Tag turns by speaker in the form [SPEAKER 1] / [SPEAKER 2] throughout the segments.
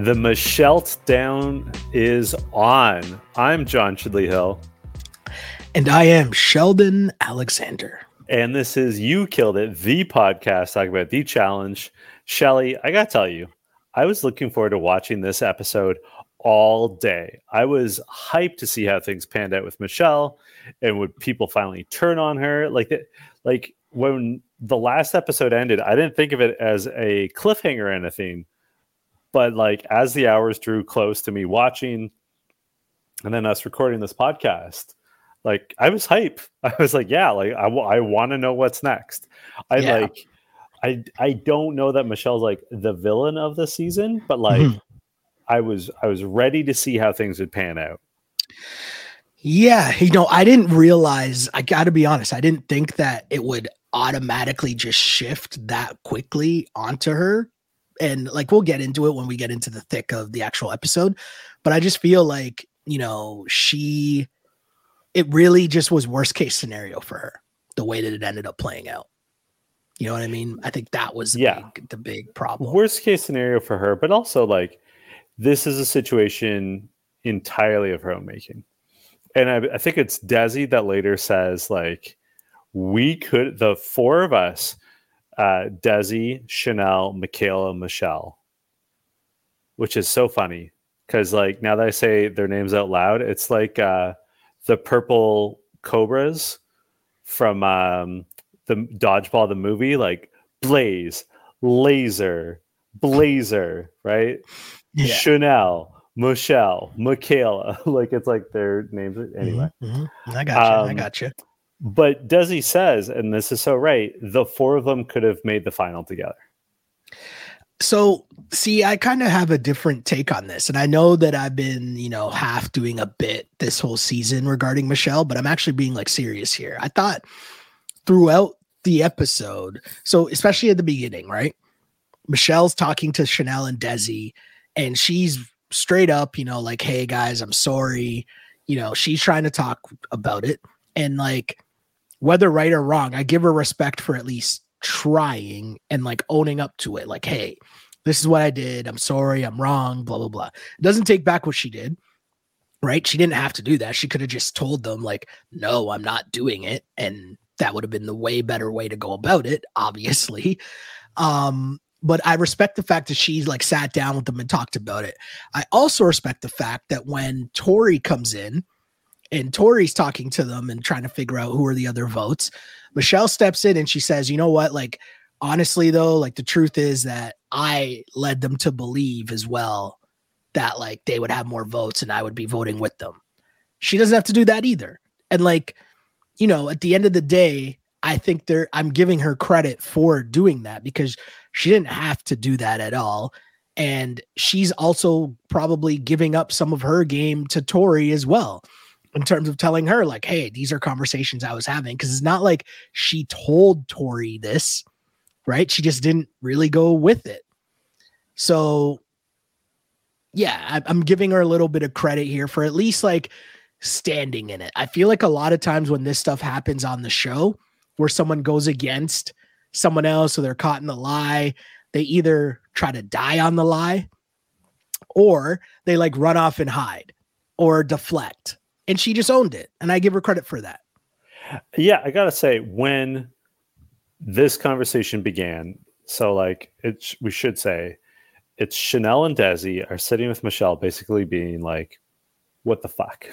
[SPEAKER 1] The Michelle down is on. I'm John Chidley Hill.
[SPEAKER 2] And I am Sheldon Alexander.
[SPEAKER 1] And this is You Killed It, the podcast talking about the challenge. Shelly, I got to tell you, I was looking forward to watching this episode all day. I was hyped to see how things panned out with Michelle and would people finally turn on her. Like that, like when the last episode ended, I didn't think of it as a cliffhanger or anything. But like as the hours drew close to me watching and then us recording this podcast, like I was hype. I was like, yeah, like I, w- I want to know what's next. I yeah. like I I don't know that Michelle's like the villain of the season, but like mm-hmm. I was I was ready to see how things would pan out.
[SPEAKER 2] Yeah, you know, I didn't realize, I got to be honest, I didn't think that it would automatically just shift that quickly onto her. And like we'll get into it when we get into the thick of the actual episode, but I just feel like, you know, she it really just was worst case scenario for her, the way that it ended up playing out. You know what I mean? I think that was the yeah. big the big problem.
[SPEAKER 1] Worst case scenario for her, but also like this is a situation entirely of her own making. And I, I think it's Desi that later says like we could the four of us, uh, Desi, Chanel, Michaela, Michelle, which is so funny because like now that I say their names out loud, it's like uh, the purple cobras from um, the dodgeball the movie, like Blaze, Laser, Blazer, right? Yeah. Chanel, Michelle, Michaela. like it's like their names anyway.
[SPEAKER 2] Mm-hmm, mm-hmm. I got you. Um, I got you.
[SPEAKER 1] But Desi says, and this is so right, the four of them could have made the final together.
[SPEAKER 2] So, see, I kind of have a different take on this. And I know that I've been, you know, half doing a bit this whole season regarding Michelle, but I'm actually being like serious here. I thought throughout the episode, so especially at the beginning, right? Michelle's talking to Chanel and Desi, and she's straight up, you know, like, hey guys, I'm sorry. You know, she's trying to talk about it. And like, whether right or wrong, I give her respect for at least trying and like owning up to it. Like, hey, this is what I did. I'm sorry. I'm wrong. Blah, blah, blah. It doesn't take back what she did. Right. She didn't have to do that. She could have just told them, like, no, I'm not doing it. And that would have been the way better way to go about it, obviously. Um, but I respect the fact that she's like sat down with them and talked about it. I also respect the fact that when Tori comes in and Tori's talking to them and trying to figure out who are the other votes, Michelle steps in and she says, "You know what? Like honestly though, like the truth is that I led them to believe as well that like they would have more votes and I would be voting with them." She doesn't have to do that either. And like, you know, at the end of the day, I think there I'm giving her credit for doing that because she didn't have to do that at all. And she's also probably giving up some of her game to Tori as well in terms of telling her like hey these are conversations i was having because it's not like she told tori this right? She just didn't really go with it. So yeah i'm giving her a little bit of credit here for at least like standing in it. I feel like a lot of times when this stuff happens on the show where someone goes against someone else or they're caught in the lie they either try to die on the lie or they like run off and hide or deflect and she just owned it. And I give her credit for that.
[SPEAKER 1] Yeah, I gotta say, when this conversation began, so like it's we should say it's Chanel and Desi are sitting with Michelle, basically being like, "What the fuck?"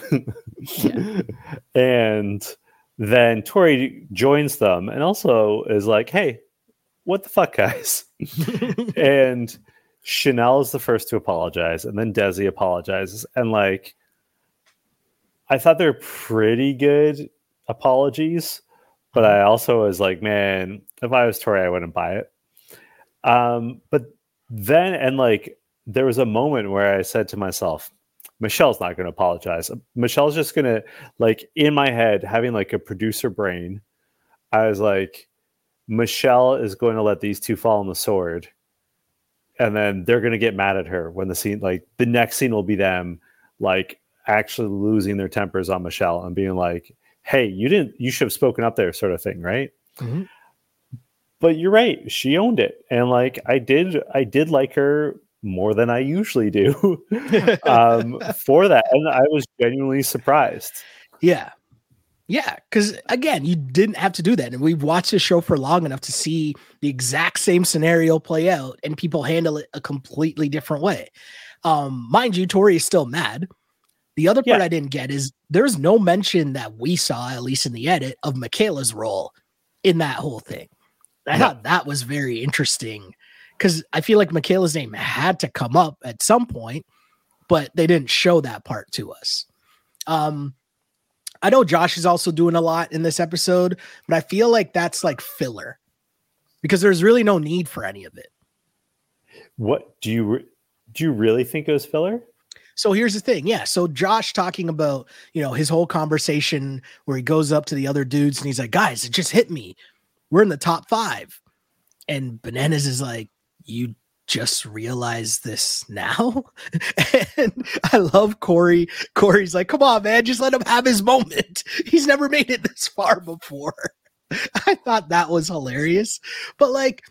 [SPEAKER 1] yeah. And then Tori joins them and also is like, "Hey, what the fuck, guys?" and Chanel is the first to apologize, and then Desi apologizes, and like I thought they're pretty good apologies, but I also was like, man, if I was Tori, I wouldn't buy it. Um, but then, and like, there was a moment where I said to myself, Michelle's not going to apologize. Michelle's just going to, like, in my head, having like a producer brain, I was like, Michelle is going to let these two fall on the sword. And then they're going to get mad at her when the scene, like, the next scene will be them, like, actually losing their tempers on Michelle and being like, "Hey, you didn't. You should have spoken up there," sort of thing, right? Mm-hmm. But you're right. She owned it, and like I did, I did like her more than I usually do um, for that. And I was genuinely surprised.
[SPEAKER 2] Yeah. Yeah, because again, you didn't have to do that. And we've watched the show for long enough to see the exact same scenario play out and people handle it a completely different way. Um, mind you, Tori is still mad. The other part yeah. I didn't get is there's no mention that we saw, at least in the edit, of Michaela's role in that whole thing. I thought that was very interesting because I feel like Michaela's name had to come up at some point, but they didn't show that part to us. Um, I know Josh is also doing a lot in this episode, but I feel like that's like filler because there's really no need for any of it.
[SPEAKER 1] What do you do? You really think it was filler?
[SPEAKER 2] So here's the thing. Yeah. So Josh talking about, you know, his whole conversation where he goes up to the other dudes and he's like, guys, it just hit me. We're in the top five. And Bananas is like, you just realize this now? and I love Corey. Corey's like, come on, man, just let him have his moment. He's never made it this far before. I thought that was hilarious. But like,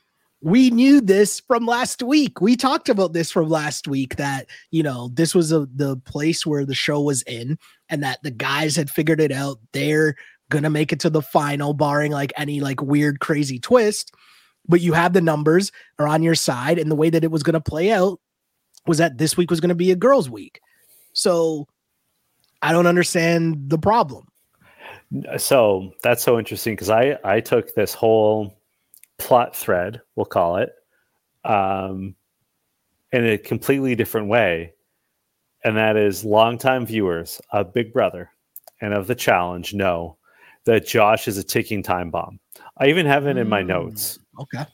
[SPEAKER 2] we knew this from last week. We talked about this from last week that, you know, this was a, the place where the show was in and that the guys had figured it out. They're going to make it to the final, barring like any like weird, crazy twist but you have the numbers are on your side. And the way that it was going to play out was that this week was going to be a girls' week. So I don't understand the problem.
[SPEAKER 1] So that's so interesting because I I took this whole plot thread, we'll call it, um, in a completely different way, and that is longtime viewers of Big Brother and of the challenge know that Josh is a ticking time bomb. I even have it in my notes.
[SPEAKER 2] Mm, okay.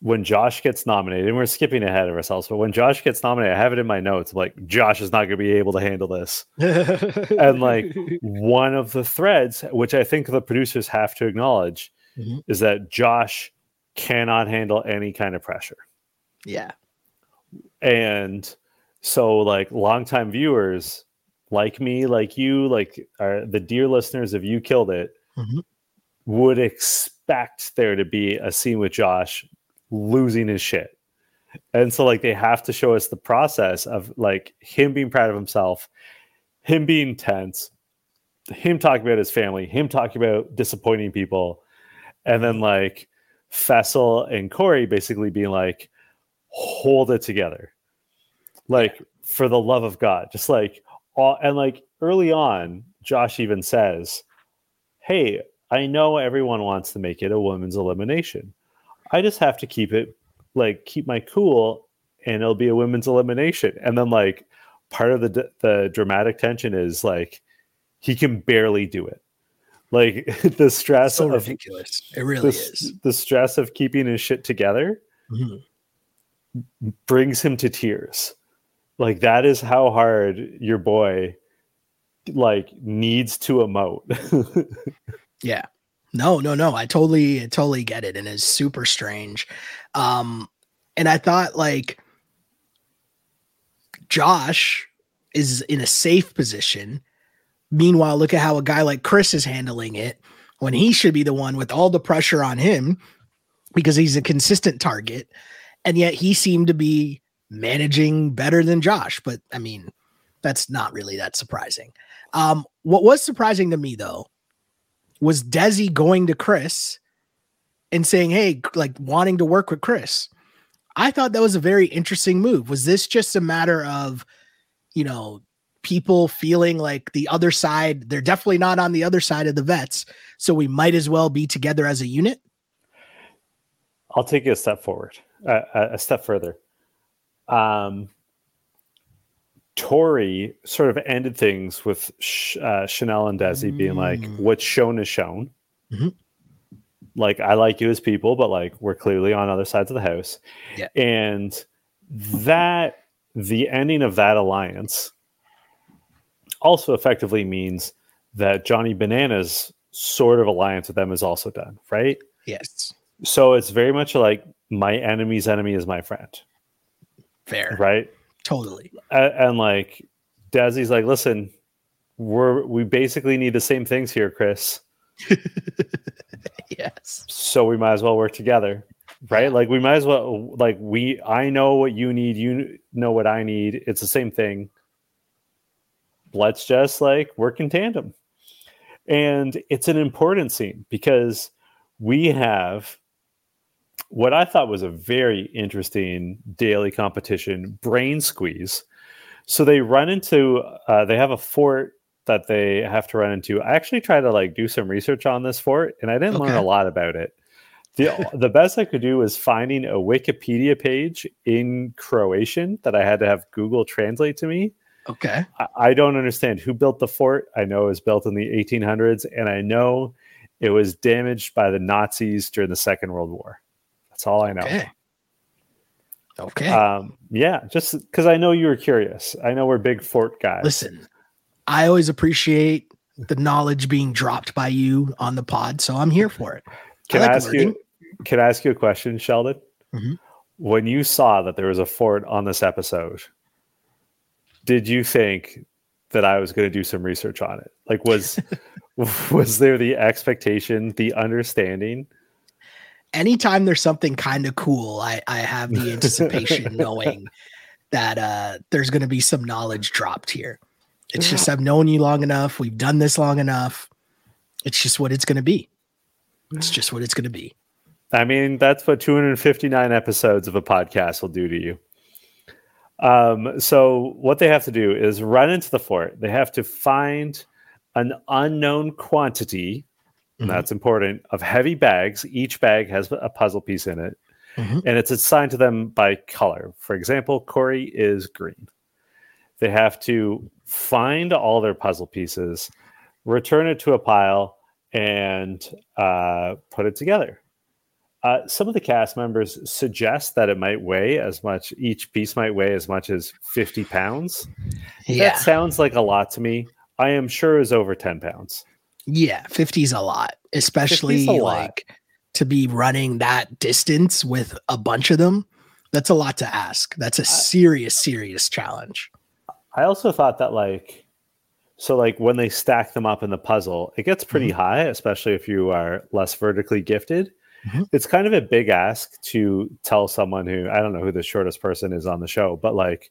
[SPEAKER 1] When Josh gets nominated, and we're skipping ahead of ourselves, but when Josh gets nominated, I have it in my notes. I'm like, Josh is not going to be able to handle this. and like one of the threads, which I think the producers have to acknowledge, mm-hmm. is that Josh cannot handle any kind of pressure.
[SPEAKER 2] Yeah.
[SPEAKER 1] And so, like, longtime viewers like me, like you, like are the dear listeners of You Killed It, mm-hmm would expect there to be a scene with Josh losing his shit. And so like they have to show us the process of like him being proud of himself, him being tense, him talking about his family, him talking about disappointing people, and then like Fessel and Corey basically being like, hold it together. Like for the love of God. Just like all and like early on, Josh even says, Hey, I know everyone wants to make it a women's elimination. I just have to keep it like keep my cool and it'll be a women's elimination. And then like part of the the dramatic tension is like he can barely do it. Like the stress
[SPEAKER 2] so
[SPEAKER 1] of
[SPEAKER 2] ridiculous. It really
[SPEAKER 1] the,
[SPEAKER 2] is.
[SPEAKER 1] The stress of keeping his shit together mm-hmm. brings him to tears. Like that is how hard your boy like needs to emote.
[SPEAKER 2] Yeah. No, no, no. I totally, totally get it. And it's super strange. Um, and I thought like Josh is in a safe position. Meanwhile, look at how a guy like Chris is handling it when he should be the one with all the pressure on him because he's a consistent target. And yet he seemed to be managing better than Josh. But I mean, that's not really that surprising. Um, what was surprising to me though was Desi going to Chris and saying, Hey, like wanting to work with Chris. I thought that was a very interesting move. Was this just a matter of, you know, people feeling like the other side, they're definitely not on the other side of the vets. So we might as well be together as a unit?
[SPEAKER 1] I'll take you a step forward, uh, a step further. Um, Tori sort of ended things with uh, Chanel and Desi mm. being like, mm. "What's shown is shown." Mm-hmm. Like, I like you as people, but like, we're clearly on other sides of the house,
[SPEAKER 2] yeah.
[SPEAKER 1] and that the ending of that alliance also effectively means that Johnny Bananas sort of alliance with them is also done, right?
[SPEAKER 2] Yes.
[SPEAKER 1] So it's very much like my enemy's enemy is my friend.
[SPEAKER 2] Fair.
[SPEAKER 1] Right?
[SPEAKER 2] Totally.
[SPEAKER 1] And, and like Desi's like, listen, we're we basically need the same things here, Chris.
[SPEAKER 2] yes.
[SPEAKER 1] So we might as well work together. right? Like we might as well like we I know what you need, you know what I need. It's the same thing. Let's just like work in tandem. And it's an important scene because we have what I thought was a very interesting daily competition, Brain Squeeze. So they run into, uh, they have a fort that they have to run into. I actually tried to like do some research on this fort, and I didn't learn a lot about it. The, the best I could do was finding a Wikipedia page in Croatian that I had to have Google translate to me.
[SPEAKER 2] Okay.
[SPEAKER 1] I, I don't understand who built the fort. I know it was built in the 1800s, and I know it was damaged by the Nazis during the Second World War. That's all I know.
[SPEAKER 2] Okay. Okay.
[SPEAKER 1] Um, yeah, just because I know you were curious. I know we're big fort guys.
[SPEAKER 2] Listen, I always appreciate the knowledge being dropped by you on the pod, so I'm here for it.
[SPEAKER 1] can
[SPEAKER 2] I
[SPEAKER 1] I, ask
[SPEAKER 2] learning.
[SPEAKER 1] you? Can I ask you a question, Sheldon?
[SPEAKER 2] Mhm.
[SPEAKER 1] When you saw that there was a fort on this episode, did you think that I was going to do some research on it? Like, was was there the expectation, the understanding?
[SPEAKER 2] Anytime there's something kind of cool, I, I have the anticipation knowing that uh, there's going to be some knowledge dropped here. It's just I've known you long enough. We've done this long enough. It's just what it's going to be. It's just what it's going to be.
[SPEAKER 1] I mean, that's what 259 episodes of a podcast will do to you. Um, so what they have to do is run into the fort. They have to find an unknown quantity, and
[SPEAKER 2] Mhm.
[SPEAKER 1] that's important, of heavy bags. Each bag has a puzzle piece in it,
[SPEAKER 2] Mhm.
[SPEAKER 1] and it's assigned to them by color. For example, Corey is green. They have to find all their puzzle pieces, return it to a pile, and uh, put it together. Uh, some of the cast members suggest that it might weigh as much, each piece might weigh as much as 50 pounds.
[SPEAKER 2] Yeah.
[SPEAKER 1] That sounds like a lot to me. I am sure is over 10 pounds.
[SPEAKER 2] Yeah, 50 is a lot, especially
[SPEAKER 1] 50 's a lot.
[SPEAKER 2] like to be running that distance with a bunch of them. That's a lot to ask. That's a serious, serious challenge.
[SPEAKER 1] I also thought that, like, so like when they stack them up in the puzzle, it gets pretty high, especially if you are less vertically gifted.
[SPEAKER 2] Mhm.
[SPEAKER 1] It's kind of a big ask to tell someone who, I don't know who the shortest person is on the show, but like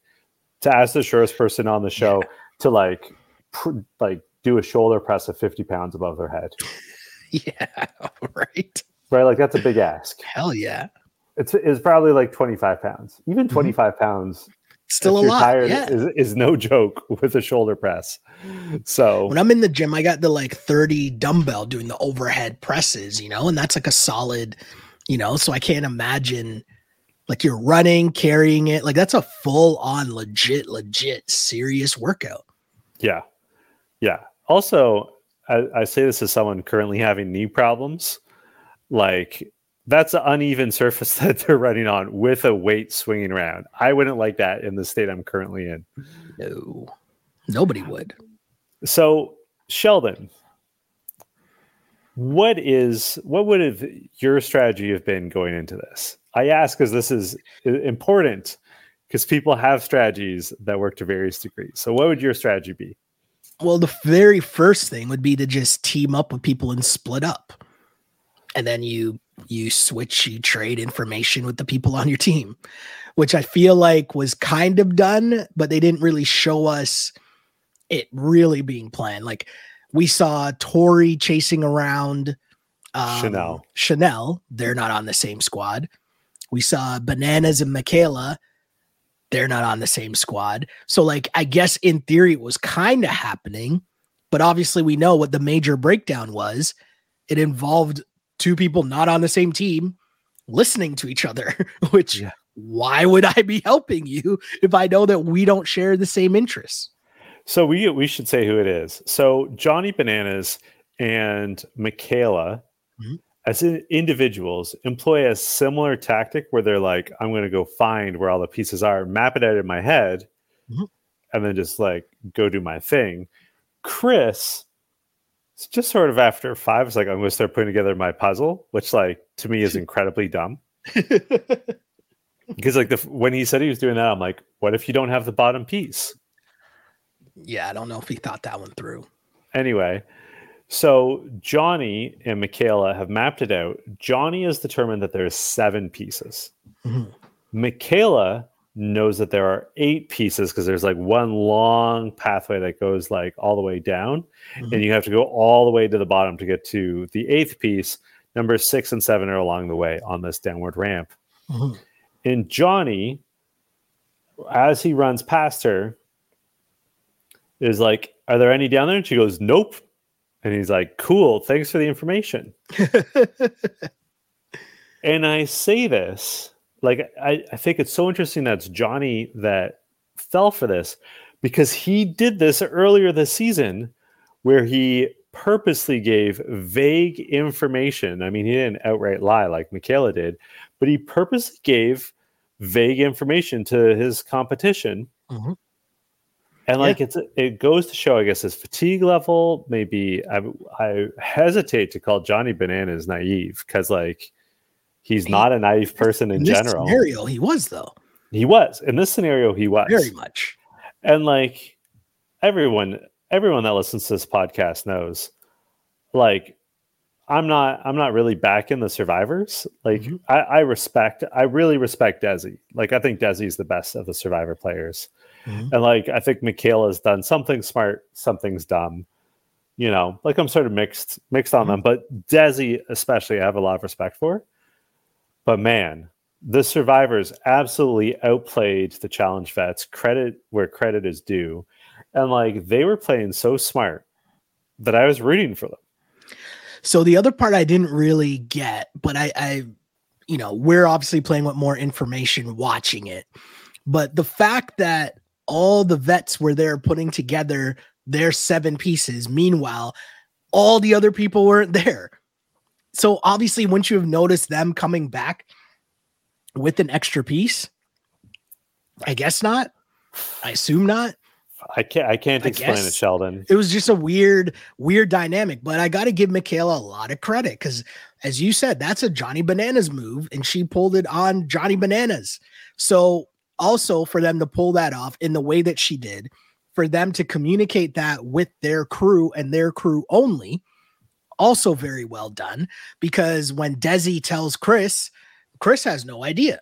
[SPEAKER 1] to ask the shortest person on the show to like, pr- like, do a shoulder press of 50 pounds above their head,
[SPEAKER 2] Yeah, right.
[SPEAKER 1] right? Like, that's a big ask.
[SPEAKER 2] Hell yeah.
[SPEAKER 1] It's, it's probably like 25 pounds. Even
[SPEAKER 2] Mhm.
[SPEAKER 1] 25 pounds
[SPEAKER 2] Still a lot.
[SPEAKER 1] tired
[SPEAKER 2] yeah.
[SPEAKER 1] is, is no joke with a shoulder press. So
[SPEAKER 2] when I'm in the gym, I got the like 30 dumbbell doing the overhead presses, you know, and that's like a solid, you know, so I can't imagine like you're running, carrying it. Like that's a full on legit, legit serious workout.
[SPEAKER 1] yeah, yeah. Also, I, I say this as someone currently having knee problems. Like that's an uneven surface that they're running on with a weight swinging around. I wouldn't like that in the state I'm currently in.
[SPEAKER 2] No, nobody um, would.
[SPEAKER 1] So, Sheldon, what is what would have your strategy have been going into this? I ask because this is important because people have strategies that work to various degrees. So, what would your strategy be?
[SPEAKER 2] Well, the very first thing would be to just team up with people and split up. And then you you switch, you trade information with the people on your team, which I feel like was kind of done, but they didn't really show us it really being planned. Like we saw Tori chasing around um,
[SPEAKER 1] Chanel.
[SPEAKER 2] Chanel, they're not on the same squad. We saw Bananas and Michaela, they're not on the same squad. So, like, I guess in theory it was kind of happening, but obviously we know what the major breakdown was. It involved two people not on the same team listening to each other, which
[SPEAKER 1] Yeah.
[SPEAKER 2] why would I be helping you if I know that we don't share the same interests?
[SPEAKER 1] So we we should say who it is. So Johnny Bananas and Michaela,
[SPEAKER 2] Mhm.
[SPEAKER 1] as in individuals, employ a similar tactic where they're like, "I'm going to go find where all the pieces are, map it out in my head,
[SPEAKER 2] Mhm.
[SPEAKER 1] and then just like go do my thing." Chris, it's just sort of after five, it's like I'm going to start putting together my puzzle, which like to me is incredibly dumb. Because like the when he said he was doing that, I'm like, what if you don't have the bottom piece?
[SPEAKER 2] yeah, I don't know if he thought that one through.
[SPEAKER 1] anyway So Johnny and Michaela have mapped it out. Johnny has determined that there's seven pieces.
[SPEAKER 2] Mhm.
[SPEAKER 1] Michaela knows that there are eight pieces because there's like one long pathway that goes like all the way down,
[SPEAKER 2] Mhm.
[SPEAKER 1] and you have to go all the way to the bottom to get to the eighth piece. Numbers six and seven are along the way on this downward ramp.
[SPEAKER 2] Mhm.
[SPEAKER 1] And Johnny, as he runs past her, is like, Are there any down there? And she goes, Nope. And he's like, Cool. Thanks for the information. And I say this, like, I, I think it's so interesting that's Johnny that fell for this because he did this earlier this season where he purposely gave vague information. I mean, he didn't outright lie like Michaela did, but he purposely gave vague information to his competition.
[SPEAKER 2] Mhm.
[SPEAKER 1] And like it's it goes to show, I guess, his fatigue level. Maybe I I hesitate to call Johnny Bananas naive because like he's
[SPEAKER 2] He-
[SPEAKER 1] not a naive person in,
[SPEAKER 2] In this
[SPEAKER 1] general.
[SPEAKER 2] scenario, he was though
[SPEAKER 1] He was in this scenario. He was
[SPEAKER 2] very much.
[SPEAKER 1] and like everyone everyone that listens to this podcast knows like i'm not i'm not really back in the survivors like
[SPEAKER 2] Mhm.
[SPEAKER 1] I, I respect i really respect desi like i think desi's the best of the survivor players
[SPEAKER 2] Mhm.
[SPEAKER 1] and like i think michaela's done something smart something's dumb you know like i'm sort of mixed mixed on
[SPEAKER 2] Mhm.
[SPEAKER 1] them but desi especially i have a lot of respect for but man the survivors absolutely outplayed the challenge vets credit where credit is due and like they were playing so smart that i was rooting for them
[SPEAKER 2] So the other part I didn't really get, but I, I, you know, we're obviously playing with more information watching it. But the fact that all the vets were there putting together their seven pieces, meanwhile, all the other people weren't there. So obviously, wouldn't you have noticed them coming back with an extra piece? I guess not. I assume not.
[SPEAKER 1] i can't i can't
[SPEAKER 2] I
[SPEAKER 1] explain it sheldon
[SPEAKER 2] it was just a weird weird dynamic but i got to give michaela a lot of credit because as you said that's a johnny bananas move and she pulled it on johnny bananas so also for them to pull that off in the way that she did for them to communicate that with their crew and their crew only also very well done because when desi tells chris chris has no idea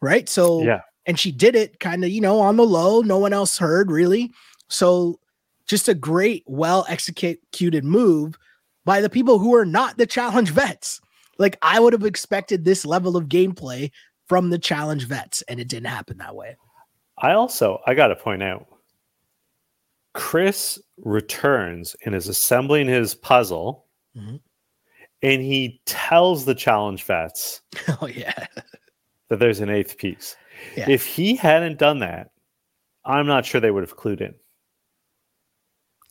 [SPEAKER 2] right? So
[SPEAKER 1] yeah.
[SPEAKER 2] and she did it kind of you know on the low no one else heard really. So just a great well executed move by the people who are not the challenge vets. Like i would have expected this level of gameplay from the challenge vets and it didn't happen that way.
[SPEAKER 1] I also i gotta point out chris returns and is assembling his puzzle
[SPEAKER 2] Mhm.
[SPEAKER 1] and he tells the challenge vets
[SPEAKER 2] oh yeah
[SPEAKER 1] that there's an eighth piece
[SPEAKER 2] Yeah.
[SPEAKER 1] if he hadn't done that i'm not sure they would have clued in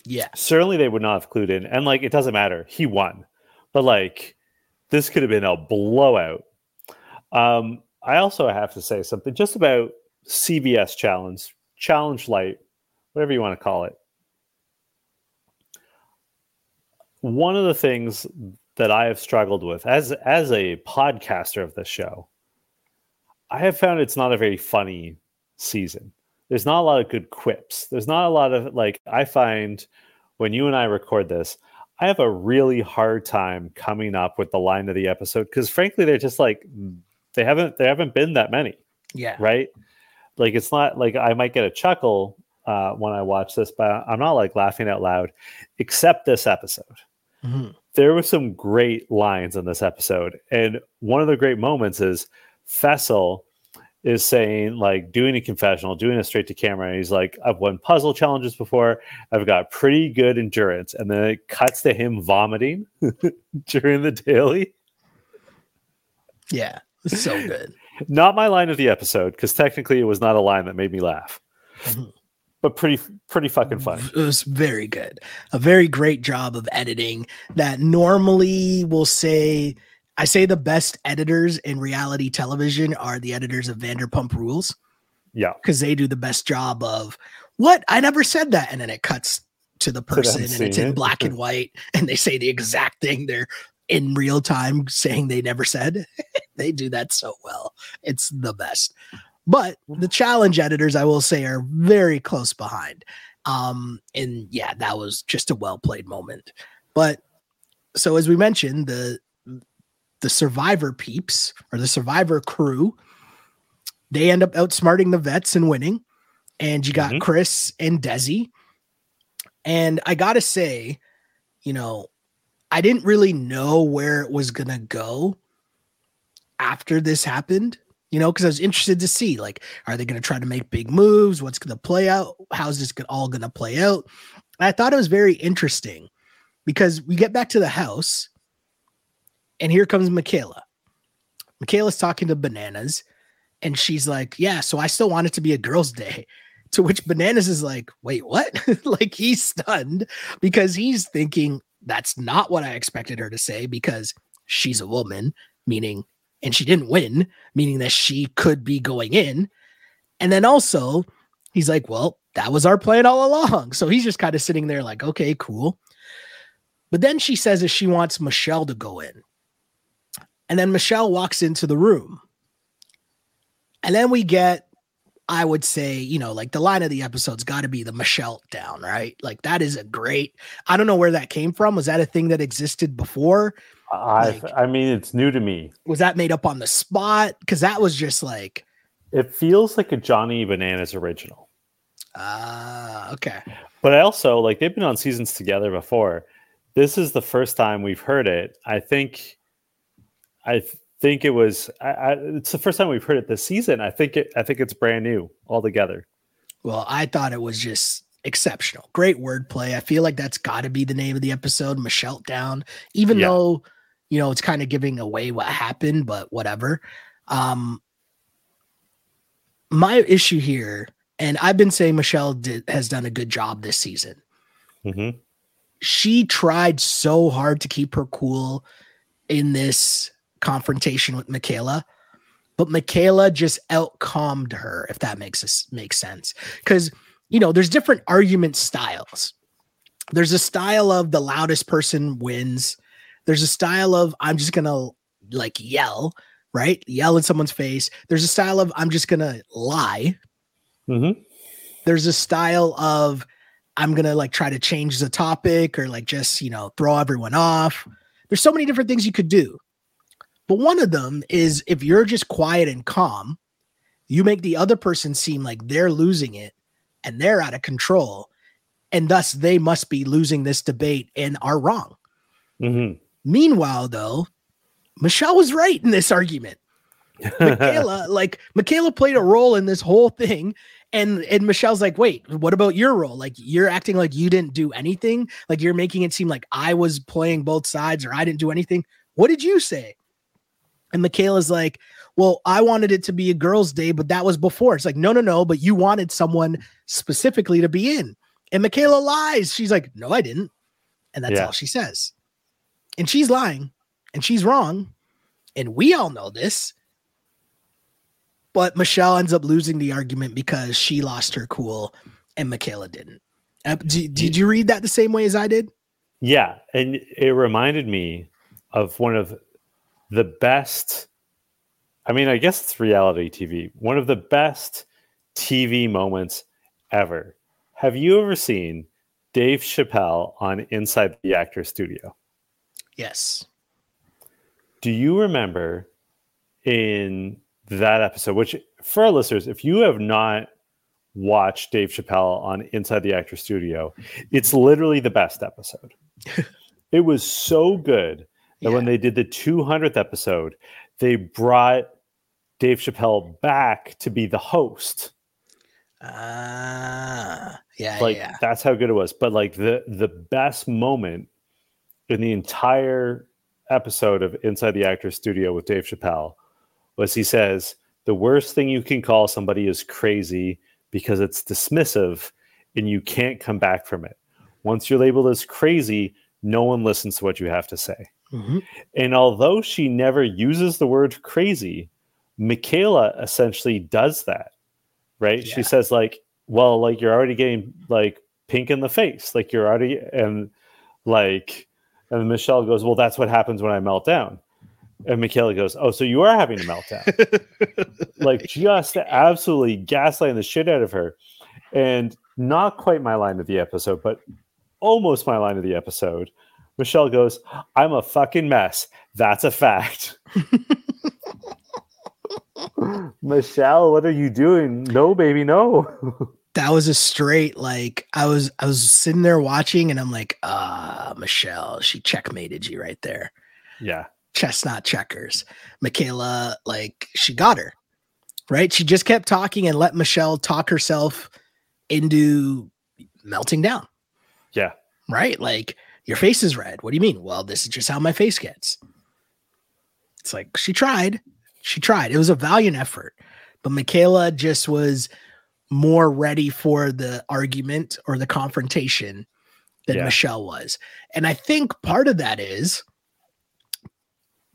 [SPEAKER 2] yeah
[SPEAKER 1] certainly they would not have clued in. And like it doesn't matter. He won. But like this could have been a blowout. Um, I also have to say something just about CBS challenge, challenge light, whatever you want to call it. One of the things that I have struggled with as as a podcaster of this show, I have found it's not a very funny season. There's not a lot of good quips. There's not a lot of like I find when you and I record this, I have a really hard time coming up with the line of the episode because frankly they're just like they haven't there haven't been that many,
[SPEAKER 2] yeah
[SPEAKER 1] right? Like it's not like I might get a chuckle uh, when I watch this, but I'm not like laughing out loud, except this episode
[SPEAKER 2] Mhm.
[SPEAKER 1] there were some great lines in this episode. And one of the great moments is Fessel is saying, like, doing a confessional, doing a straight to camera. And he's like, I've won puzzle challenges before. I've got pretty good endurance. And then it cuts to him vomiting during the daily.
[SPEAKER 2] yeah so good
[SPEAKER 1] Not my line of the episode, because technically it was not a line that made me laugh.
[SPEAKER 2] Mhm.
[SPEAKER 1] But pretty pretty fucking funny.
[SPEAKER 2] It was very good. A very great job of editing that normally will say I say the best editors in reality television are the editors of Vanderpump Rules
[SPEAKER 1] Yeah.
[SPEAKER 2] because they do the best job of what I never said that and then it cuts to the person and it's in
[SPEAKER 1] it.
[SPEAKER 2] black and white and they say the exact thing they're in real time saying they never said. they do that so well. It's the best. But the challenge editors, I will say, are very close behind. Um, and yeah, that was just a well played moment. But so as we mentioned, the the survivor peeps or the survivor crew, they end up outsmarting the vets and winning. And you got
[SPEAKER 1] Mhm.
[SPEAKER 2] Chris and Desi. And I gotta say, you know, I didn't really know where it was gonna go after this happened, you know, because I was interested to see like, are they gonna try to make big moves? What's gonna play out? How's this all gonna play out? And I thought it was very interesting because we get back to the house and here comes Michaela. Michaela's talking to Bananas and she's like, Yeah, so I still want it to be a girl's day. To which Bananas is like, Wait, what? like he's stunned because he's thinking that's not what I expected her to say because she's a woman, meaning, and she didn't win, meaning that she could be going in. And then also, he's like, Well, that was our plan all along. So he's just kind of sitting there like, Okay, cool. But then she says that she wants Michelle to go in. And then Michelle walks into the room. And then we get, I would say, you know, like the line of the episode's got to be the Michelle down, right? Like that is a great, I don't know where that came from. Was that a thing that existed before?
[SPEAKER 1] I
[SPEAKER 2] Like-
[SPEAKER 1] I mean, it's new to me.
[SPEAKER 2] Was that made up on the spot? Because that was just like,
[SPEAKER 1] It feels like a Johnny Bananas original.
[SPEAKER 2] ah, okay.
[SPEAKER 1] But I also like they've been on seasons together before. This is the first time we've heard it. I think, I think it was. I, I, it's the first time we've heard it this season. I think it. I think it's brand new altogether.
[SPEAKER 2] Well, I thought it was just exceptional. Great wordplay. I feel like that's got to be the name of the episode, Michelle Down, even
[SPEAKER 1] Yeah.
[SPEAKER 2] though, you know, it's kind of giving away what happened, but whatever. Um, my issue here, and I've been saying Michelle did, has done a good job this season.
[SPEAKER 1] hmm
[SPEAKER 2] She tried so hard to keep her cool in this confrontation with Michaela, but Michaela just out calmed her, if that makes us makes sense. Because you know, there's different argument styles. There's a style of the loudest person wins. There's a style of I'm just gonna like yell, right? Yell in someone's face. There's a style of I'm just gonna lie.
[SPEAKER 1] hmm
[SPEAKER 2] There's a style of I'm gonna like try to change the topic or like just you know throw everyone off. There's so many different things you could do. But one of them is if you're just quiet and calm, you make the other person seem like they're losing it and they're out of control. And thus they must be losing this debate and are wrong.
[SPEAKER 1] hmm
[SPEAKER 2] Meanwhile, though, Michelle was right in this argument. Michaela, like Michaela played a role in this whole thing. And and Michelle's like, wait, what about your role? Like you're acting like you didn't do anything. Like you're making it seem like I was playing both sides or I didn't do anything. What did you say? And Michaela's like, well, I wanted it to be a girls' day, but that was before. It's like, no, no, no, but you wanted someone specifically to be in. And Michaela lies. She's like, no, I didn't. And that's
[SPEAKER 1] Yeah.
[SPEAKER 2] all she says. And she's lying and she's wrong. And we all know this. But Michelle ends up losing the argument because she lost her cool and Michaela didn't. Uh, d- did you read that the same way as I did?
[SPEAKER 1] Yeah, and it reminded me of one of the best. I mean, I guess it's reality TV. One of the best TV moments ever. Have you ever seen Dave Chappelle on Inside the Actor Studio?
[SPEAKER 2] Yes.
[SPEAKER 1] Do you remember in that episode, which for our listeners, if you have not watched Dave Chappelle on Inside the Actor Studio, it's literally the best episode. it was so good that when they did the 200th episode, they brought Dave Chappelle back to be the host.
[SPEAKER 2] Ah, yeah,
[SPEAKER 1] Like
[SPEAKER 2] yeah.
[SPEAKER 1] that's how good it was. But like the the best moment in the entire episode of Inside the Actors Studio with Dave Chappelle was he says the worst thing you can call somebody is crazy because it's dismissive and you can't come back from it. Once you're labeled as crazy, no one listens to what you have to say.
[SPEAKER 2] Mhm.
[SPEAKER 1] And although she never uses the word crazy, Michaela essentially does that, right?
[SPEAKER 2] Yeah.
[SPEAKER 1] She says, like, well, like you're already getting like pink in the face, like you're already, and like, and Michelle goes, well, that's what happens when I melt down. And Michaela goes, oh, so you are having a meltdown. like, just absolutely gaslighting the shit out of her. And not quite my line of the episode, but almost my line of the episode Michelle goes, I'm a fucking mess. That's a fact. Michelle, what are you doing? No, baby, no.
[SPEAKER 2] that was a straight like I was I was sitting there watching and I'm like, ah, Michelle, she checkmated you right there.
[SPEAKER 1] Yeah.
[SPEAKER 2] Chestnut checkers. Michaela, like she got her. Right? She just kept talking and let Michelle talk herself into melting down.
[SPEAKER 1] Yeah.
[SPEAKER 2] Right? Like your face is red. What do you mean? Well, this is just how my face gets. It's like she tried. She tried. It was a valiant effort. But Michaela just was more ready for the argument or the confrontation than yeah. Michelle was. And I think part of that is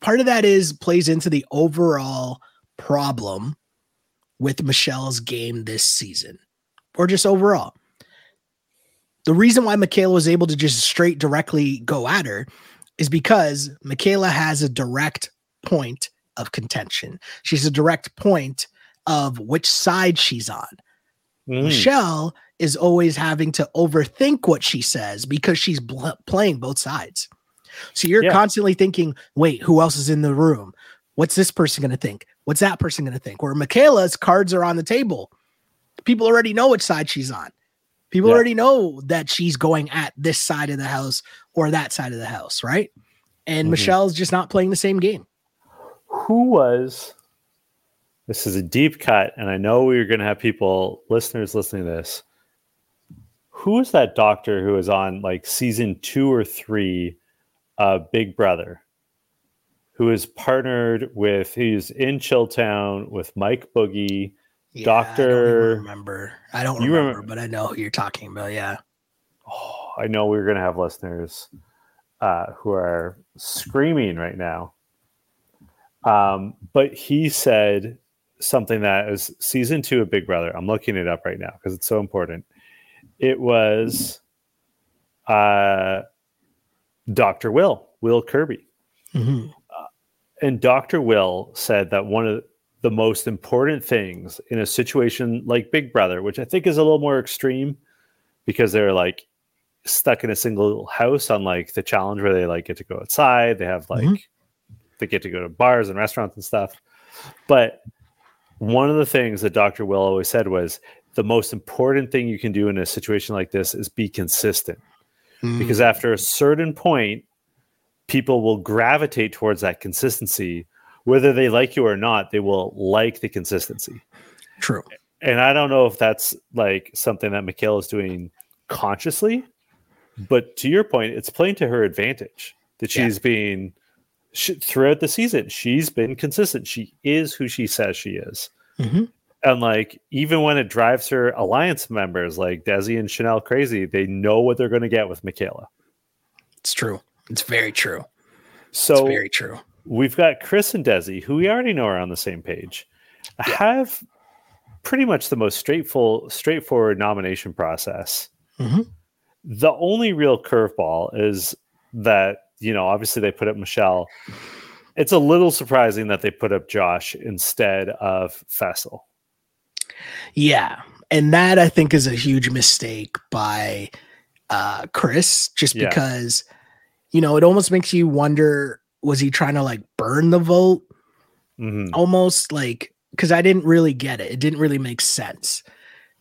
[SPEAKER 2] part of that is plays into the overall problem with Michelle's game this season or just overall the reason why Michaela was able to just straight directly go at her is because Michaela has a direct point of contention. She's a direct point of which side she's on. Mm. Michelle is always having to overthink what she says because she's bl- playing both sides. So you're yeah. constantly thinking, wait, who else is in the room? What's this person going to think? What's that person going to think? Where Michaela's cards are on the table. People already know which side she's on. People yeah. already know that she's going at this side of the house or that side of the house, right? And mm-hmm. Michelle's just not playing the same game.
[SPEAKER 1] Who was this is a deep cut, and I know we're going to have people, listeners, listening to this. Who is that doctor who is on like season two or three of Big Brother? Who is partnered with, he's in Chilltown with Mike Boogie yeah, Doctor.
[SPEAKER 2] I remember. I don't remember, remember, but I know who you're talking about. Yeah.
[SPEAKER 1] Oh, I know we're gonna have listeners uh, who are screaming right now. Um, but he said something that is season two of Big Brother. I'm looking it up right now because it's so important. It was uh, Dr. Will, Will Kirby. Mm-hmm. Uh, and Dr. Will said that one of the most important things in a situation like Big Brother, which I think is a little more extreme because they're like stuck in a single house on like the challenge where they like get to go outside, they have like mm-hmm. they get to go to bars and restaurants and stuff. But one of the things that Dr. Will always said was the most important thing you can do in a situation like this is be consistent. Mm. Because after a certain point, people will gravitate towards that consistency whether they like you or not, they will like the consistency.
[SPEAKER 2] True.
[SPEAKER 1] And I don't know if that's like something that Michaela is doing consciously, but to your point, it's playing to her advantage that she's yeah. being she, throughout the season. She's been consistent. She is who she says she is. Mm-hmm. And like, even when it drives her alliance members like Desi and Chanel crazy, they know what they're going to get with Michaela.
[SPEAKER 2] It's true. It's very true.
[SPEAKER 1] So
[SPEAKER 2] it's very true
[SPEAKER 1] we've got Chris and Desi, who we already know are on the same page, yeah. have pretty much the most straightforward, straightforward nomination process. Mm-hmm. The only real curveball is that, you know, obviously they put up Michelle. It's a little surprising that they put up Josh instead of Fessel.
[SPEAKER 2] Yeah. And that I think is a huge mistake by uh, Chris, just yeah. because, you know, it almost makes you wonder was he trying to like burn the vote? Mm-hmm. Almost like because I didn't really get it. It didn't really make sense.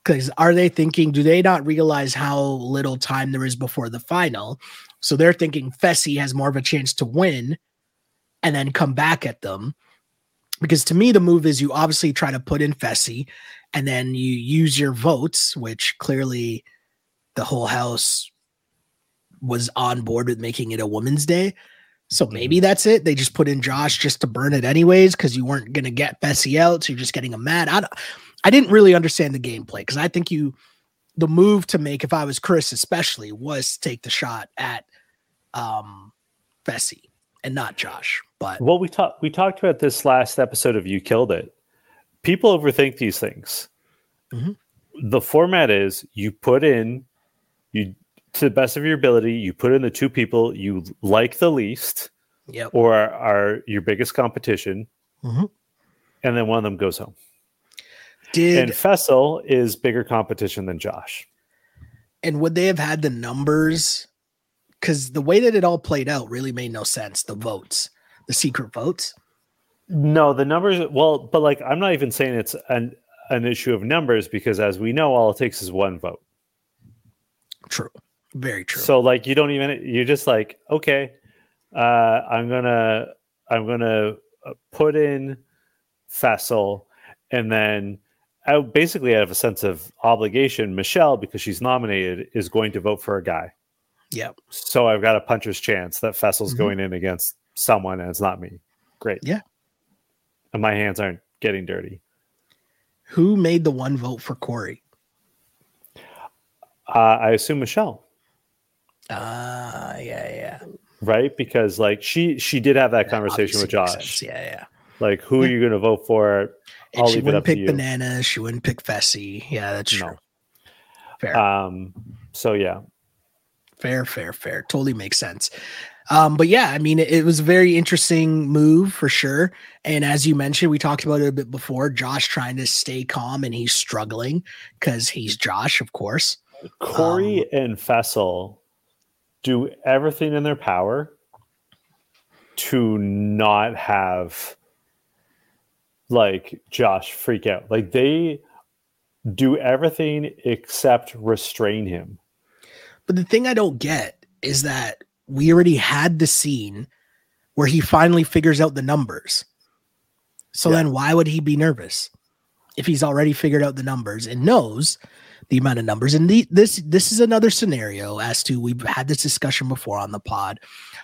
[SPEAKER 2] Because are they thinking, do they not realize how little time there is before the final? So they're thinking Fessy has more of a chance to win and then come back at them. Because to me, the move is you obviously try to put in Fessy and then you use your votes, which clearly the whole house was on board with making it a woman's day. So maybe mm-hmm. that's it. They just put in Josh just to burn it anyways because you weren't going to get Fessy out. So you're just getting him mad. I, I didn't really understand the gameplay because I think you, the move to make, if I was Chris especially, was take the shot at um, Fessy and not Josh. But
[SPEAKER 1] well, we talked we talked about this last episode of You Killed It. People overthink these things. Mm-hmm. The format is you put in you to the best of your ability, you put in the two people you like the least,
[SPEAKER 2] yep.
[SPEAKER 1] or are, are your biggest competition, mm-hmm. and then one of them goes home. Did and Fessel is bigger competition than Josh.
[SPEAKER 2] And would they have had the numbers because the way that it all played out really made no sense. The votes, the secret votes.
[SPEAKER 1] No, the numbers. Well, but like I'm not even saying it's an an issue of numbers because, as we know, all it takes is one vote.
[SPEAKER 2] True. Very true.
[SPEAKER 1] So like you don't even you're just like okay, uh, I'm gonna I'm gonna uh, put in Fessel, and then I basically out of a sense of obligation, Michelle because she's nominated is going to vote for a guy.
[SPEAKER 2] yeah.
[SPEAKER 1] So I've got a puncher's chance that Fessel's
[SPEAKER 2] Mhm.
[SPEAKER 1] going in against someone and it's not me. Great.
[SPEAKER 2] Yeah.
[SPEAKER 1] And my hands aren't getting dirty.
[SPEAKER 2] Who made the one vote for Corey?
[SPEAKER 1] Uh, I assume Michelle,
[SPEAKER 2] Ah, yeah, yeah.
[SPEAKER 1] right? Because like she she did have that
[SPEAKER 2] That
[SPEAKER 1] conversation with Josh.
[SPEAKER 2] Yeah, yeah.
[SPEAKER 1] Like who are you going to vote for?
[SPEAKER 2] And
[SPEAKER 1] I'll
[SPEAKER 2] she wouldn't pick
[SPEAKER 1] you.
[SPEAKER 2] bananas. She wouldn't pick Fessy. Yeah, that's
[SPEAKER 1] No.
[SPEAKER 2] true. Fair,
[SPEAKER 1] Um. So yeah,
[SPEAKER 2] fair, fair, fair. Totally makes sense. Um, but yeah, I mean, it, it was a very interesting move for sure. And as you mentioned, we talked about it a bit before. Josh trying to stay calm and he's struggling because he's Josh, of course.
[SPEAKER 1] Corey
[SPEAKER 2] Um,
[SPEAKER 1] and Fessel do everything in their power to not have like Josh freak out. Like they do everything except restrain him.
[SPEAKER 2] But the thing I don't get is that we already had the scene where he finally figures out the numbers. So
[SPEAKER 1] Yeah.
[SPEAKER 2] then why would he be nervous if he's already figured out the numbers and knows the amount of numbers? And the, this this is another scenario as to we've had this discussion before on the pod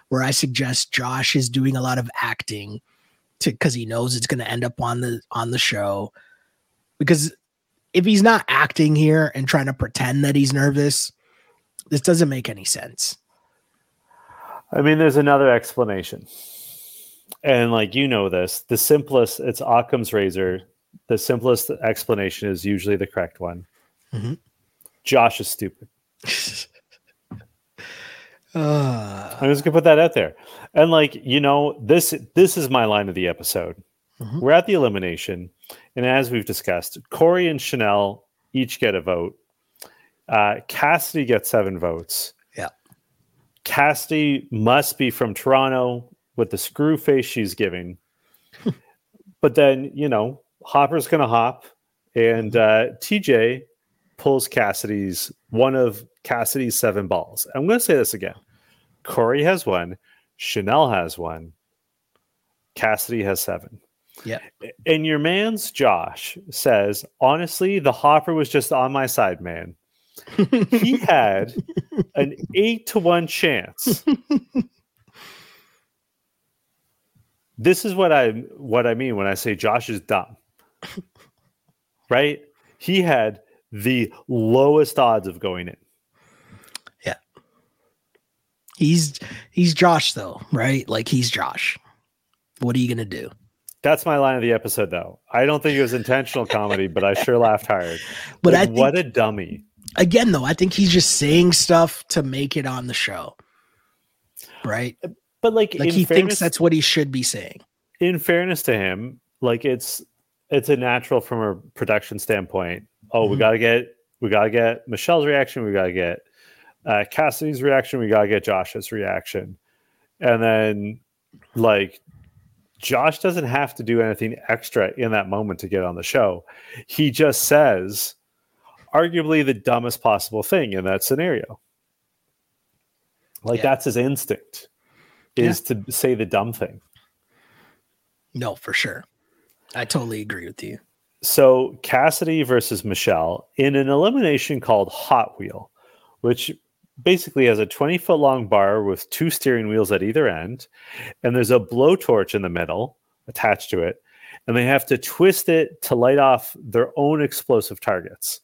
[SPEAKER 2] where I suggest Josh is doing a lot of acting to because he knows it's going to end up on the on the show because if he's not acting here and trying to pretend that he's nervous this doesn't make any sense.
[SPEAKER 1] I mean, there's another explanation. And like you know this, the simplest it's Occam's razor. The simplest explanation is usually the correct one.
[SPEAKER 2] Mhm.
[SPEAKER 1] Josh is stupid.
[SPEAKER 2] Uh,
[SPEAKER 1] I'm just gonna put that out there. And like, you know, this this is my line of the episode.
[SPEAKER 2] Mhm.
[SPEAKER 1] We're at the elimination, and as we've discussed, Corey and Chanel each get a vote. Uh, Cassidy gets seven votes.
[SPEAKER 2] Yeah.
[SPEAKER 1] Cassidy must be from Toronto with the screw face she's giving. but then, you know, Hopper's gonna hop, and uh, TJ pulls Cassidy's one of Cassidy's seven balls. I'm gonna say this again. Corey has one, Chanel has one, Cassidy has seven.
[SPEAKER 2] Yeah.
[SPEAKER 1] And your man's Josh says, honestly, the hopper was just on my side, man. He had an eight to one chance. this is what I what I mean when I say Josh is dumb. Right? He had the lowest odds of going in.
[SPEAKER 2] He's he's Josh though, right? Like he's Josh. What are you gonna do?
[SPEAKER 1] That's my line of the episode, though. I don't think it was intentional comedy, but I sure laughed hard.
[SPEAKER 2] But
[SPEAKER 1] Like,
[SPEAKER 2] I think,
[SPEAKER 1] what a dummy.
[SPEAKER 2] again though, I think he's just saying stuff to make it on the show. Right?
[SPEAKER 1] But like,
[SPEAKER 2] Like he
[SPEAKER 1] fairness,
[SPEAKER 2] thinks that's what he should be saying.
[SPEAKER 1] in fairness to him, like it's it's a natural from a production standpoint. Oh, we
[SPEAKER 2] Mhm.
[SPEAKER 1] gotta get we gotta get Michelle's reaction. We gotta get uh, Cassidy's reaction. We gotta get Josh's reaction, and then like Josh doesn't have to do anything extra in that moment to get on the show. He just says, arguably the dumbest possible thing in that scenario. Like
[SPEAKER 2] Yeah.
[SPEAKER 1] that's his instinct is to say the dumb thing.
[SPEAKER 2] No, for sure. I totally agree with you.
[SPEAKER 1] So Cassidy versus Michelle in an elimination called Hot Wheel, which basically has a 20 foot long bar with two steering wheels at either end, and there's a blowtorch in the middle attached to it, and they have to twist it to light off their own explosive targets.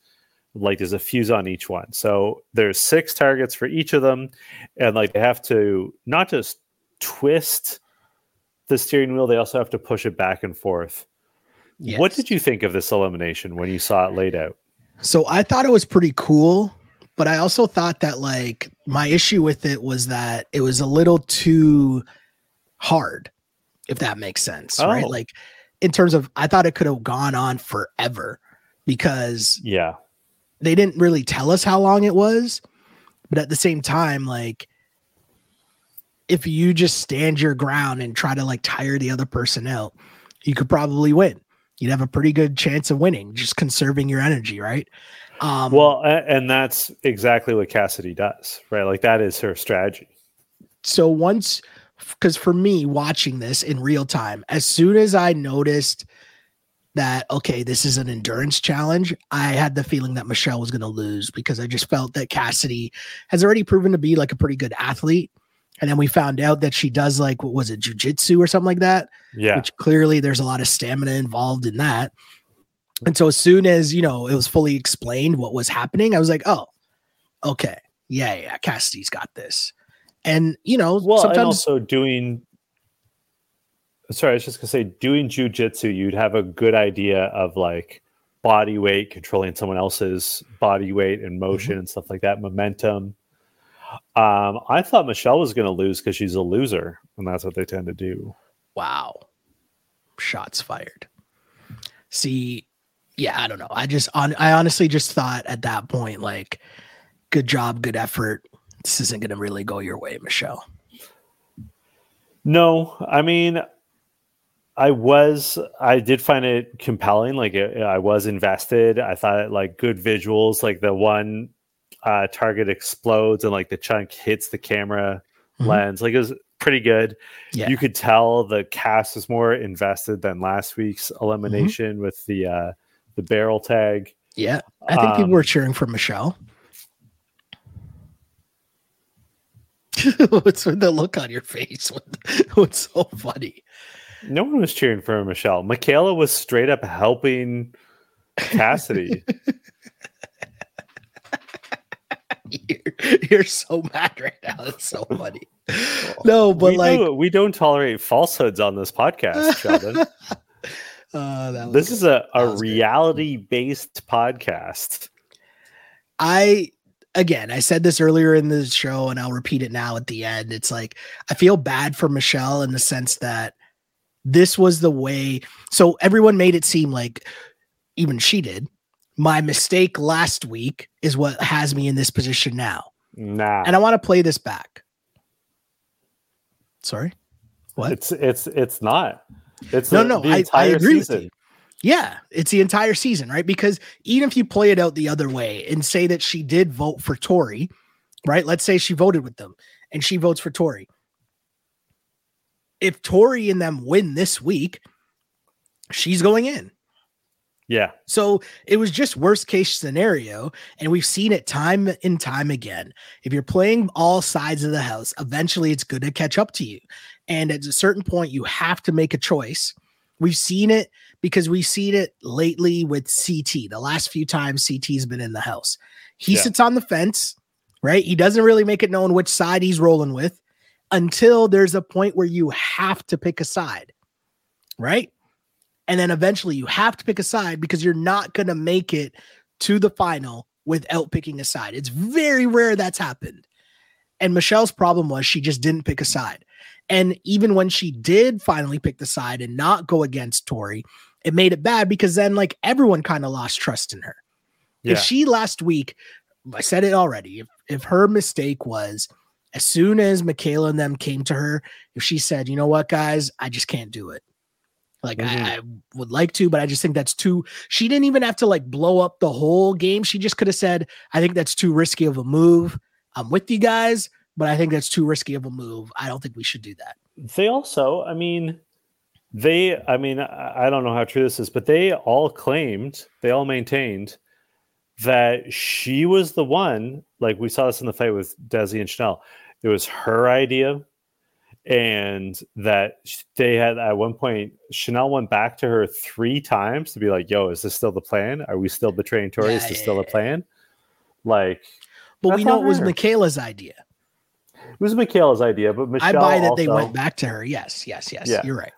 [SPEAKER 1] Like there's a fuse on each one. So there's six targets for each of them, and like they have to not just twist the steering wheel, they also have to push it back and forth. What did you think of this elimination when you saw it laid out?
[SPEAKER 2] So I thought it was pretty cool, but I also thought that like my issue with it was that it was a little too hard, if that makes sense, right?
[SPEAKER 1] Oh.
[SPEAKER 2] Like in terms of I thought it could have gone on forever because
[SPEAKER 1] yeah,
[SPEAKER 2] they didn't really tell us how long it was. But at the same time, like if you just stand your ground and try to like tire the other person out, you could probably win. You'd have a pretty good chance of winning, just conserving your energy, right?
[SPEAKER 1] Um, well, and that's exactly what Cassidy does, right? Like that is her strategy.
[SPEAKER 2] So once, because for me, watching this in real time, as soon as I noticed that okay, this is an endurance challenge, I had the feeling that Michelle was going to lose because I just felt that Cassidy has already proven to be like a pretty good athlete. And then we found out that she does like what was it, jujitsu or something like that.
[SPEAKER 1] Yeah.
[SPEAKER 2] Which clearly there's a lot of stamina involved in that. And so as soon as you know it was fully explained what was happening, I was like, oh, okay, yeah, yeah, Cassidy's got this. And you know,
[SPEAKER 1] well, sometimes also doing. Sorry, I was just gonna say, doing jujitsu, you'd have a good idea of like body weight, controlling someone else's body weight and motion mm-hmm. and stuff like that, momentum. Um, I thought Michelle was going to lose because she's a loser, and that's what they tend to do.
[SPEAKER 2] Wow, shots fired. See, yeah, I don't know. I just on I honestly just thought at that point, like, good job, good effort. This isn't going to really go your way, Michelle.
[SPEAKER 1] No, I mean, I was, I did find it compelling. Like, it, I was invested. I thought, like, good visuals, like the one uh, target explodes and like the chunk hits the camera mm-hmm. lens. Like, it was pretty good. Yeah. You could tell the cast is more invested than last week's mm-hmm. elimination mm-hmm. with the uh, the barrel tag.
[SPEAKER 2] Yeah, I think um, people were cheering for Michelle. What's with the look on your face? What's so funny?
[SPEAKER 1] No one was cheering for Michelle. Michaela was straight up helping Cassidy.
[SPEAKER 2] you're, you're so mad right now. It's so funny. No, but
[SPEAKER 1] we
[SPEAKER 2] like
[SPEAKER 1] do, we don't tolerate falsehoods on this podcast, Sheldon. Uh, this is a, a reality based podcast.
[SPEAKER 2] I again, I said this earlier in the show, and I'll repeat it now at the end. It's like I feel bad for Michelle in the sense that this was the way. So everyone made it seem like, even she did, my mistake last week is what has me in this position now.
[SPEAKER 1] Nah.
[SPEAKER 2] And I want to play this back. Sorry. What?
[SPEAKER 1] It's it's it's not. It's
[SPEAKER 2] no, a, no. I, I agree season. with you. Yeah, it's the entire season, right? Because even if you play it out the other way and say that she did vote for Tori, right? Let's say she voted with them and she votes for Tori. If Tori and them win this week, she's going in.
[SPEAKER 1] Yeah.
[SPEAKER 2] So it was just worst case scenario. And we've seen it time and time again. If you're playing all sides of the house, eventually it's going to catch up to you. And at a certain point, you have to make a choice. We've seen it because we've seen it lately with CT. The last few times CT's been in the house, he yeah. sits on the fence, right? He doesn't really make it known which side he's rolling with until there's a point where you have to pick a side, right? And then eventually you have to pick a side because you're not going to make it to the final without picking a side. It's very rare that's happened. And Michelle's problem was she just didn't pick a side. And even when she did finally pick the side and not go against Tori, it made it bad because then like everyone kind of lost trust in her. Yeah. If she last week, I said it already, if, if her mistake was as soon as Michaela and them came to her, if she said, you know what, guys, I just can't do it. Like mm-hmm. I, I, would like to, but I just think that's too. She didn't even have to like blow up the whole game. She just could have said, "I think that's too risky of a move. I'm with you guys, but I think that's too risky of a move. I don't think we should do that.
[SPEAKER 1] They also, I mean, they, I mean, I don't know how true this is, but they all claimed, they all maintained that she was the one. Like we saw this in the fight with Desi and Chanel. It was her idea, and that they had at one point Chanel went back to her three times to be like, "Yo, is this still the plan? Are we still betraying Tori? Yeah, is this yeah, still yeah. the plan?" Like,
[SPEAKER 2] but we know it was her. Michaela's idea.
[SPEAKER 1] It was Michaela's idea, but Michelle. I buy that also,
[SPEAKER 2] they went back to her. Yes, yes, yes. You're right.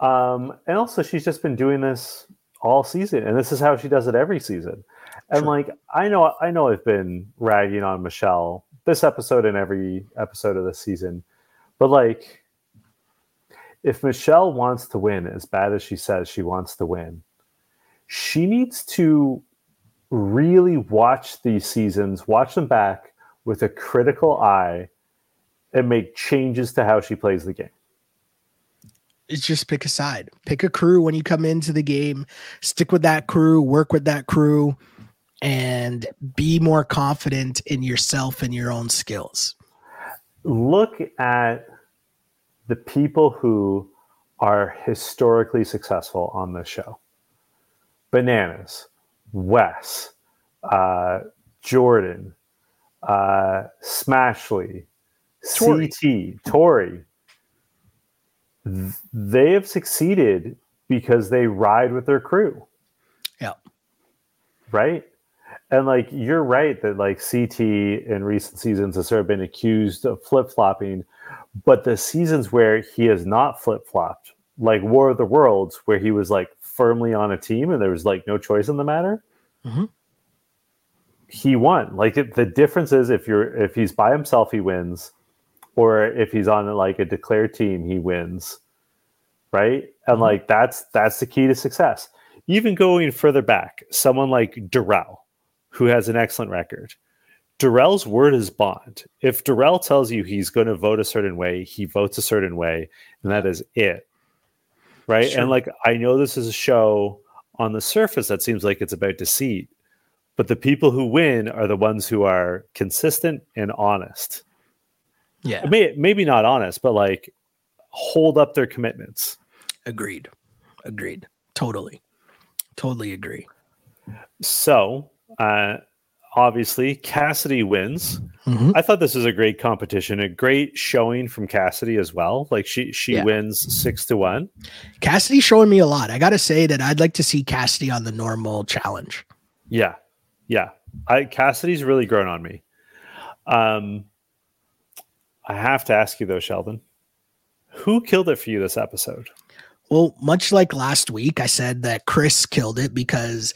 [SPEAKER 1] Um, and also, she's just been doing this all season, and this is how she does it every season. And like, I know, I know, I've been ragging on Michelle this episode and every episode of this season, but like, if Michelle wants to win as bad as she says she wants to win, she needs to really watch these seasons, watch them back with a critical eye, and make changes to how she plays the game.
[SPEAKER 2] It's just pick a side, pick a crew when you come into the game, stick with that crew, work with that crew, and be more confident in yourself and your own skills.
[SPEAKER 1] Look at the people who are historically successful on this show Bananas, Wes, uh, Jordan, uh, Smashley, Tori. CT, Tori. They have succeeded because they ride with their crew.
[SPEAKER 2] Yeah.
[SPEAKER 1] Right? And like you're right that like CT in recent seasons has sort of been accused of flip flopping, but the seasons where he has not flip flopped, like War of the Worlds, where he was like firmly on a team and there was like no choice in the matter, mm-hmm. he won. Like it, the difference is if you're if he's by himself, he wins, or if he's on like a declared team, he wins. Right, and mm-hmm. like that's that's the key to success. Even going further back, someone like Darrell who has an excellent record. Darrell's word is bond. If Darrell tells you he's going to vote a certain way, he votes a certain way, and that is it. Right. Sure. And like, I know this is a show on the surface that seems like it's about deceit, but the people who win are the ones who are consistent and honest.
[SPEAKER 2] Yeah.
[SPEAKER 1] May, maybe not honest, but like hold up their commitments.
[SPEAKER 2] Agreed. Agreed. Totally. Totally agree.
[SPEAKER 1] So uh, obviously, Cassidy wins. Mm-hmm. I thought this was a great competition, a great showing from Cassidy as well. Like she she yeah. wins six to one.
[SPEAKER 2] Cassidy showing me a lot. I got to say that I'd like to see Cassidy on the normal challenge.
[SPEAKER 1] Yeah, yeah. I Cassidy's really grown on me. Um, I have to ask you though, Sheldon, who killed it for you this episode?
[SPEAKER 2] Well, much like last week, I said that Chris killed it because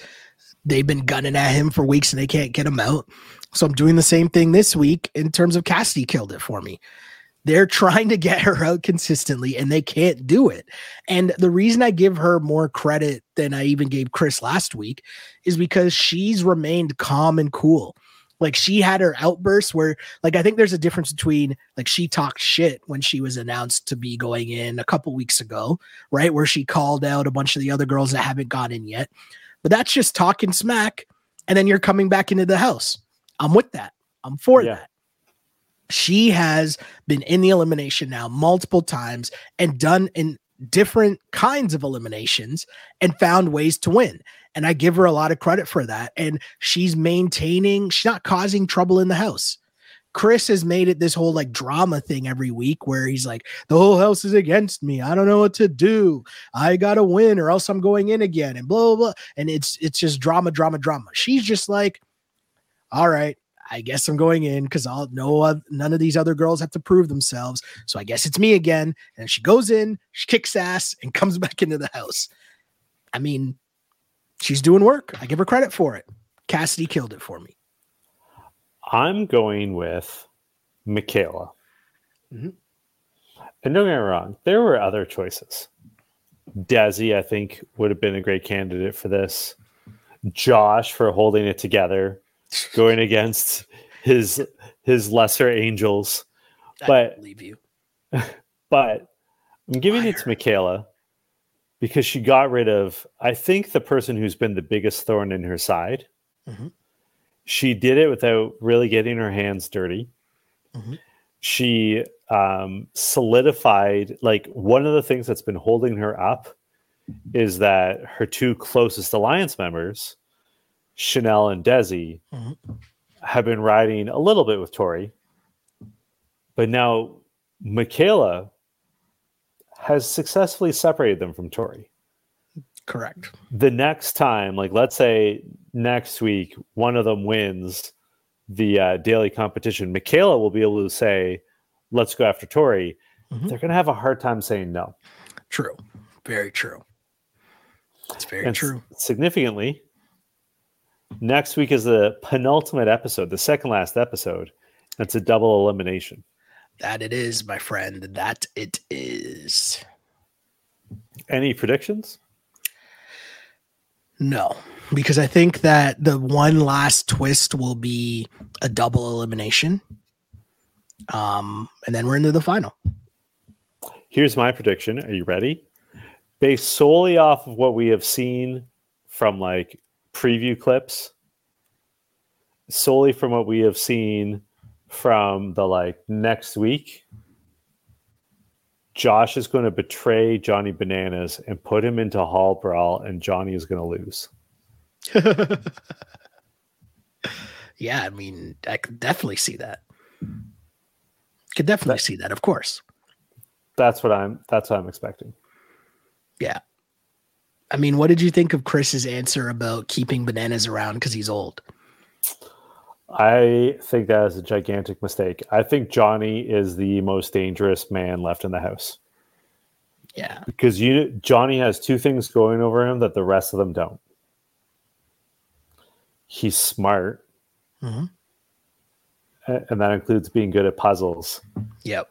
[SPEAKER 2] they've been gunning at him for weeks and they can't get him out. So I'm doing the same thing this week in terms of Cassidy killed it for me. They're trying to get her out consistently and they can't do it. And the reason I give her more credit than I even gave Chris last week is because she's remained calm and cool. Like she had her outbursts where, like, I think there's a difference between like she talked shit when she was announced to be going in a couple weeks ago, right? Where she called out a bunch of the other girls that haven't gone in yet. But that's just talking smack. And then you're coming back into the house. I'm with that. I'm for yeah. that. She has been in the elimination now multiple times and done in different kinds of eliminations and found ways to win. And I give her a lot of credit for that. And she's maintaining, she's not causing trouble in the house. Chris has made it this whole like drama thing every week where he's like, the whole house is against me. I don't know what to do. I gotta win or else I'm going in again and blah blah blah. And it's it's just drama, drama, drama. She's just like, all right, I guess I'm going in because I'll no none of these other girls have to prove themselves. So I guess it's me again. And she goes in, she kicks ass, and comes back into the house. I mean, she's doing work. I give her credit for it. Cassidy killed it for me.
[SPEAKER 1] I'm going with Michaela. Mm-hmm. And don't get me wrong, there were other choices. Desi, I think, would have been a great candidate for this. Josh for holding it together, going against his his lesser angels. I but
[SPEAKER 2] leave you.
[SPEAKER 1] But I'm giving Liar. it to Michaela because she got rid of, I think, the person who's been the biggest thorn in her side. Mm-hmm. She did it without really getting her hands dirty. Mm-hmm. She um, solidified, like, one of the things that's been holding her up is that her two closest alliance members, Chanel and Desi, mm-hmm. have been riding a little bit with Tori. But now Michaela has successfully separated them from Tori.
[SPEAKER 2] Correct.
[SPEAKER 1] The next time, like let's say next week, one of them wins the uh, daily competition, Michaela will be able to say, let's go after Tori. Mm-hmm. They're going to have a hard time saying no.
[SPEAKER 2] True. Very true. It's very and true.
[SPEAKER 1] Significantly, next week is the penultimate episode, the second last episode. It's a double elimination.
[SPEAKER 2] That it is, my friend. That it is.
[SPEAKER 1] Any predictions?
[SPEAKER 2] No, because I think that the one last twist will be a double elimination. Um, and then we're into the final.
[SPEAKER 1] Here's my prediction. Are you ready? Based solely off of what we have seen from like preview clips, solely from what we have seen from the like next week, Josh is going to betray Johnny Bananas and put him into Hall Brawl, and Johnny is going to lose.
[SPEAKER 2] yeah, I mean, I could definitely see that. Could definitely that, see that, of course.
[SPEAKER 1] That's what I'm. That's what I'm expecting.
[SPEAKER 2] Yeah. I mean, what did you think of Chris's answer about keeping bananas around because he's old?
[SPEAKER 1] I think that is a gigantic mistake. I think Johnny is the most dangerous man left in the house.
[SPEAKER 2] Yeah.
[SPEAKER 1] Because you Johnny has two things going over him that the rest of them don't. He's smart. Mm-hmm. And that includes being good at puzzles.
[SPEAKER 2] Yep.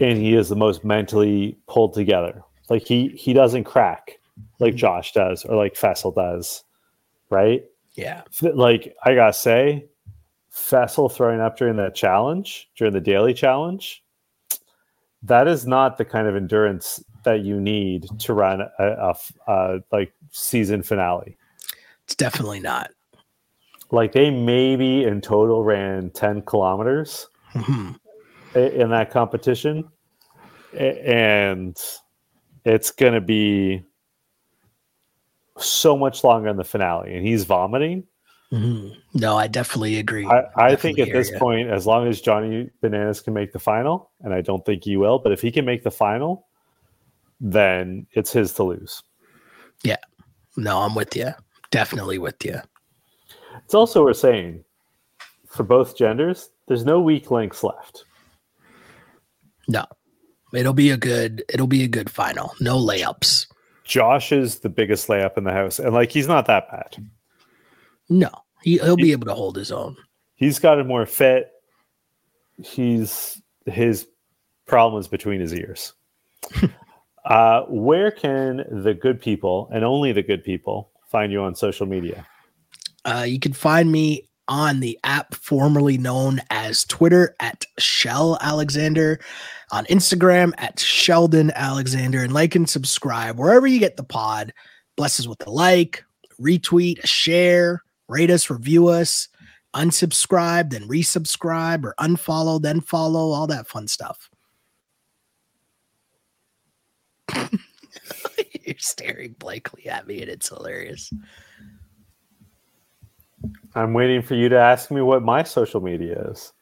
[SPEAKER 1] And he is the most mentally pulled together. Like he he doesn't crack like mm-hmm. Josh does or like Fessel does. Right?
[SPEAKER 2] Yeah.
[SPEAKER 1] Like I gotta say, Fessel throwing up during that challenge, during the daily challenge, that is not the kind of endurance that you need to run a, a, a like season finale.
[SPEAKER 2] It's definitely not.
[SPEAKER 1] Like they maybe in total ran 10 kilometers mm-hmm. in that competition. And it's going to be so much longer in the finale. And he's vomiting
[SPEAKER 2] Mm-hmm. No, I definitely agree.
[SPEAKER 1] I,
[SPEAKER 2] I
[SPEAKER 1] definitely think at this you. point, as long as Johnny Bananas can make the final, and I don't think he will, but if he can make the final, then it's his to lose.
[SPEAKER 2] Yeah. No, I'm with you. Definitely with you.
[SPEAKER 1] It's also worth saying for both genders, there's no weak links left.
[SPEAKER 2] No. It'll be a good it'll be a good final. No layups.
[SPEAKER 1] Josh is the biggest layup in the house. And like he's not that bad.
[SPEAKER 2] No, he, he'll be able to hold his own.
[SPEAKER 1] He's got it more fit. He's his problem is between his ears. uh, where can the good people and only the good people find you on social media?
[SPEAKER 2] Uh, you can find me on the app formerly known as Twitter at Shel Alexander, on Instagram at Sheldon Alexander, and like and subscribe wherever you get the pod. Bless us with a like, retweet, share, rate us, review us, unsubscribe, then resubscribe, or unfollow, then follow, all that fun stuff. You're staring blankly at me, and it's hilarious.
[SPEAKER 1] I'm waiting for you to ask me what my social media is.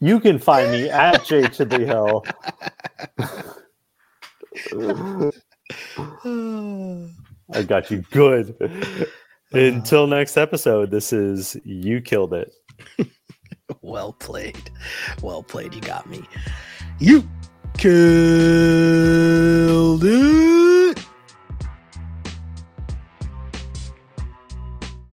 [SPEAKER 1] You can find me at J to the Hill. I got you good. Until next episode, this is You Killed It.
[SPEAKER 2] well played. Well played. You got me. You killed it.